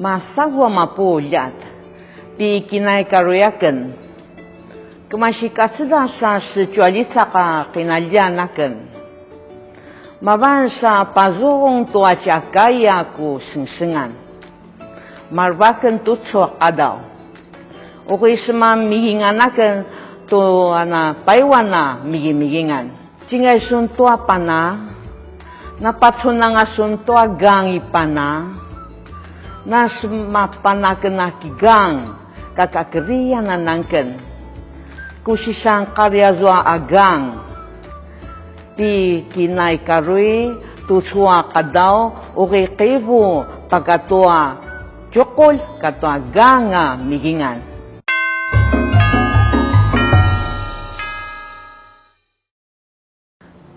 masawa mapolyat pi kinaykaruyakan kumashikasidan sa situalisaka kinalyanakan maban sa pazurong tuachakaya ku singsingan marbakan tutsuak adaw. Okay sama mihinganakan tu ana paiwana migimigingan tingay suntua pana. Napatsunangasuntua gangi pana. nas mapanakenakigang kakakriyan nanangken kusisang karyazwa agang ti kinay karoy tuswa kadaw ukikibo pagkatwa cukol katwa ganga migingan.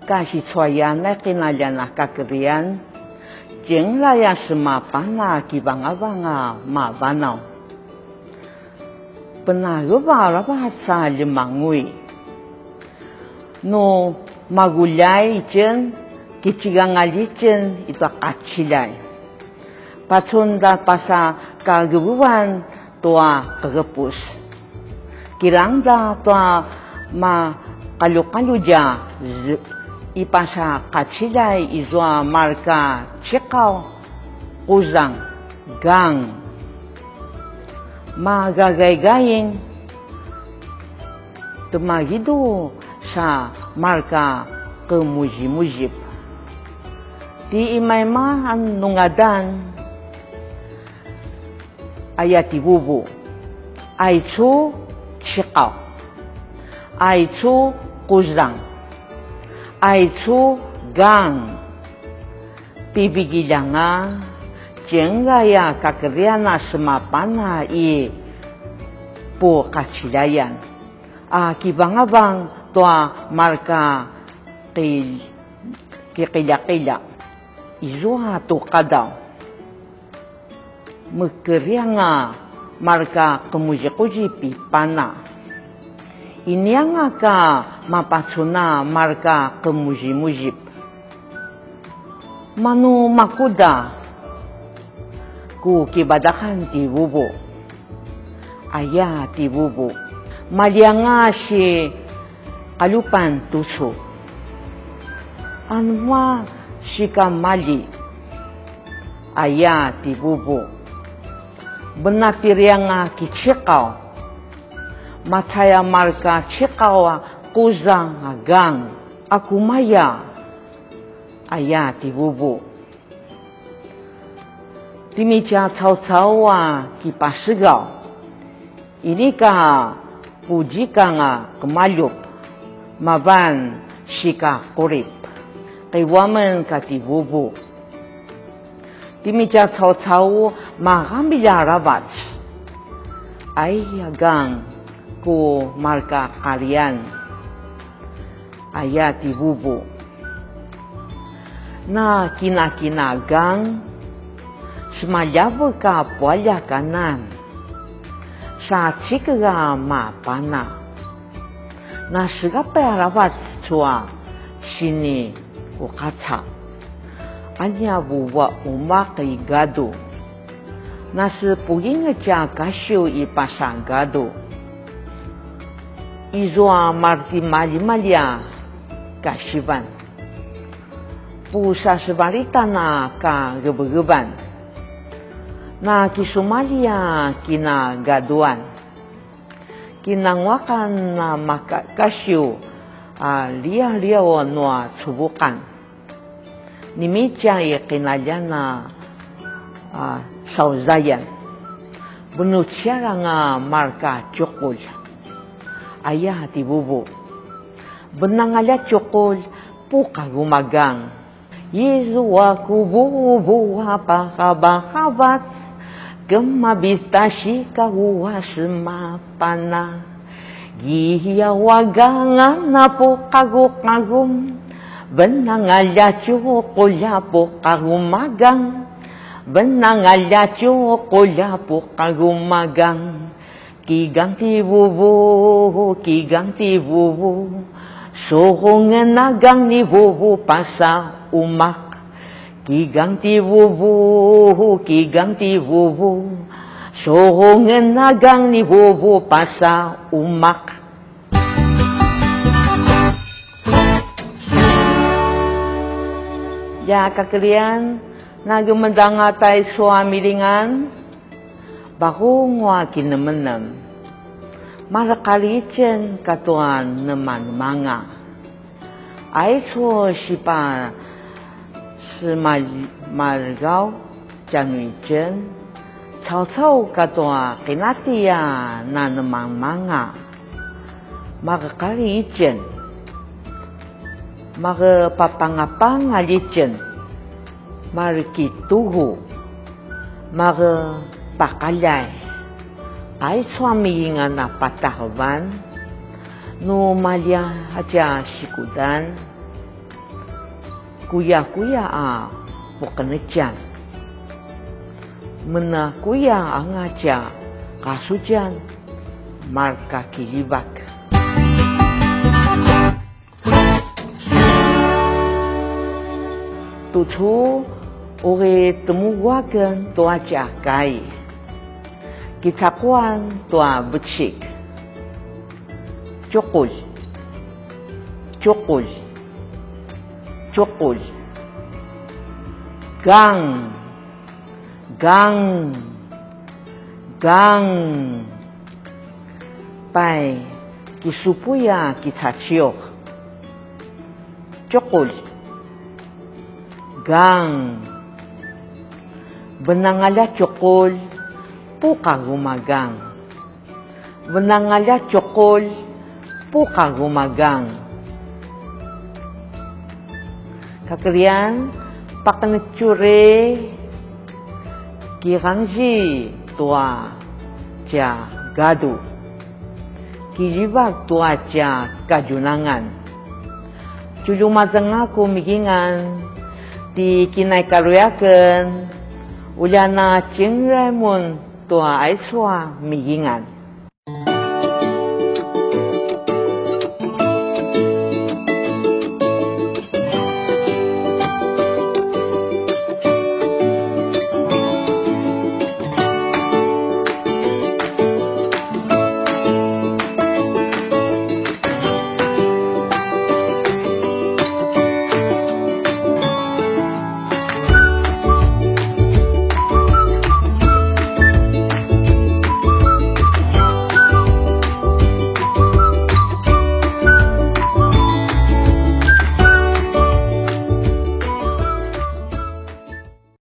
Kasi tsoyan na kinalya na kakriyan chính là yang sự mà bán là kỳ bằng á vang à mà bán nào bên là gấp vào là bà sa lì mà ngụy. Nó mà gulai chân cái chỉ gang ali chân ít là cắt chỉ lại bà chôn ra bà sa cả gấp van toa cả gấp bus kirang ra toa mà kalu kalu ja ipasa kachilay izwa marka chikaw kuzang gang. Magagaygaying tumagido sa marka kemujimujib di imayma ang nungadan ayati bubu ay chu chikaw ay chu kuzang ai chu gang pibigilanga jenga ya kakriana semapana i po kachilayan a kibangabang toa marka ki kikila-kila izua tu kadaw mekerianga marka kemuji-kuji pipana. Inianga ka mapasuna marka kemujib-mujib. Manu makuda ku kibadakan ti bubu. Aya ti bubu. Malianga si kalupan tuso. Anwa si kamali. Aya ti bubu. Benapirianga kichikaw mataya marka chikawa kuzang agang akumaya aya tibubu timicha cao cao wa kipasigaw ini ka pujika nga kemalup. Maban shika kurip kay waman ka tibubu timicha cao cao magambilya rabat ay agang ku marka kalian ayati bubu. Na kina kina gang, semajabu ka puaya kanan, sa cikga mapana. Na sigape arawat cua sini ukaca. Anya buwa umak igadu. Na si puyinga cia kasiu ipasang gadu. Izoa marti mali malia kashiban pusa sebarita na ka gebegeban na kisumalia kina gaduan. Kinangwakan na lia lia o noa subukan nimicha ya kinalya na uh, sauzayan. Bunutsya nga marka chokol ayah hati bubu benangala cukul puka gumagang. Yizwa kububu apa haba habat gemma bitashika huwasma pana. Gihya wagangana puka gukagum cokol ya puka gumagang. Benangala cukul ya puka gumagang. Kigang ti bubu, kigang ti bubu sohongan nagang ni bubu pasa umak. Kigang ti wuwu, kigang ti wuwu, sohongen nagang ni wuwu pasa umak. Ya kakalian, nagumandanga suami dengan baru ngwa kinemenam. 马哥卡里见，这段能忙忙啊！爱错是把司马尔高叫女眷，曹操这段给哪地呀？难能忙忙啊！马哥卡里见，马哥把帮帮阿里见，马尔给土古，马哥把卡赖。Ay suami nga napatahwan no malya aja sikudan kuya kuya a bukanetjan mena kuya ang aja kasujan marka kilibak tutu ore temuwagan tuaja kai kitakuan tua becik. Cukul cukul cukul gang. Gang. Gang. Pai kisupuya kitaciok cukul gang. Benangala cukul puka gumagang. Menangalya cokol, puka gumagang. Kakrian, pakanetsure, kirangji tua cia gadu. Kijibak tua cia kajunangan. Cujumazang aku migingan, di kinai karuyakan, ulana cingremun Tòa ái 啊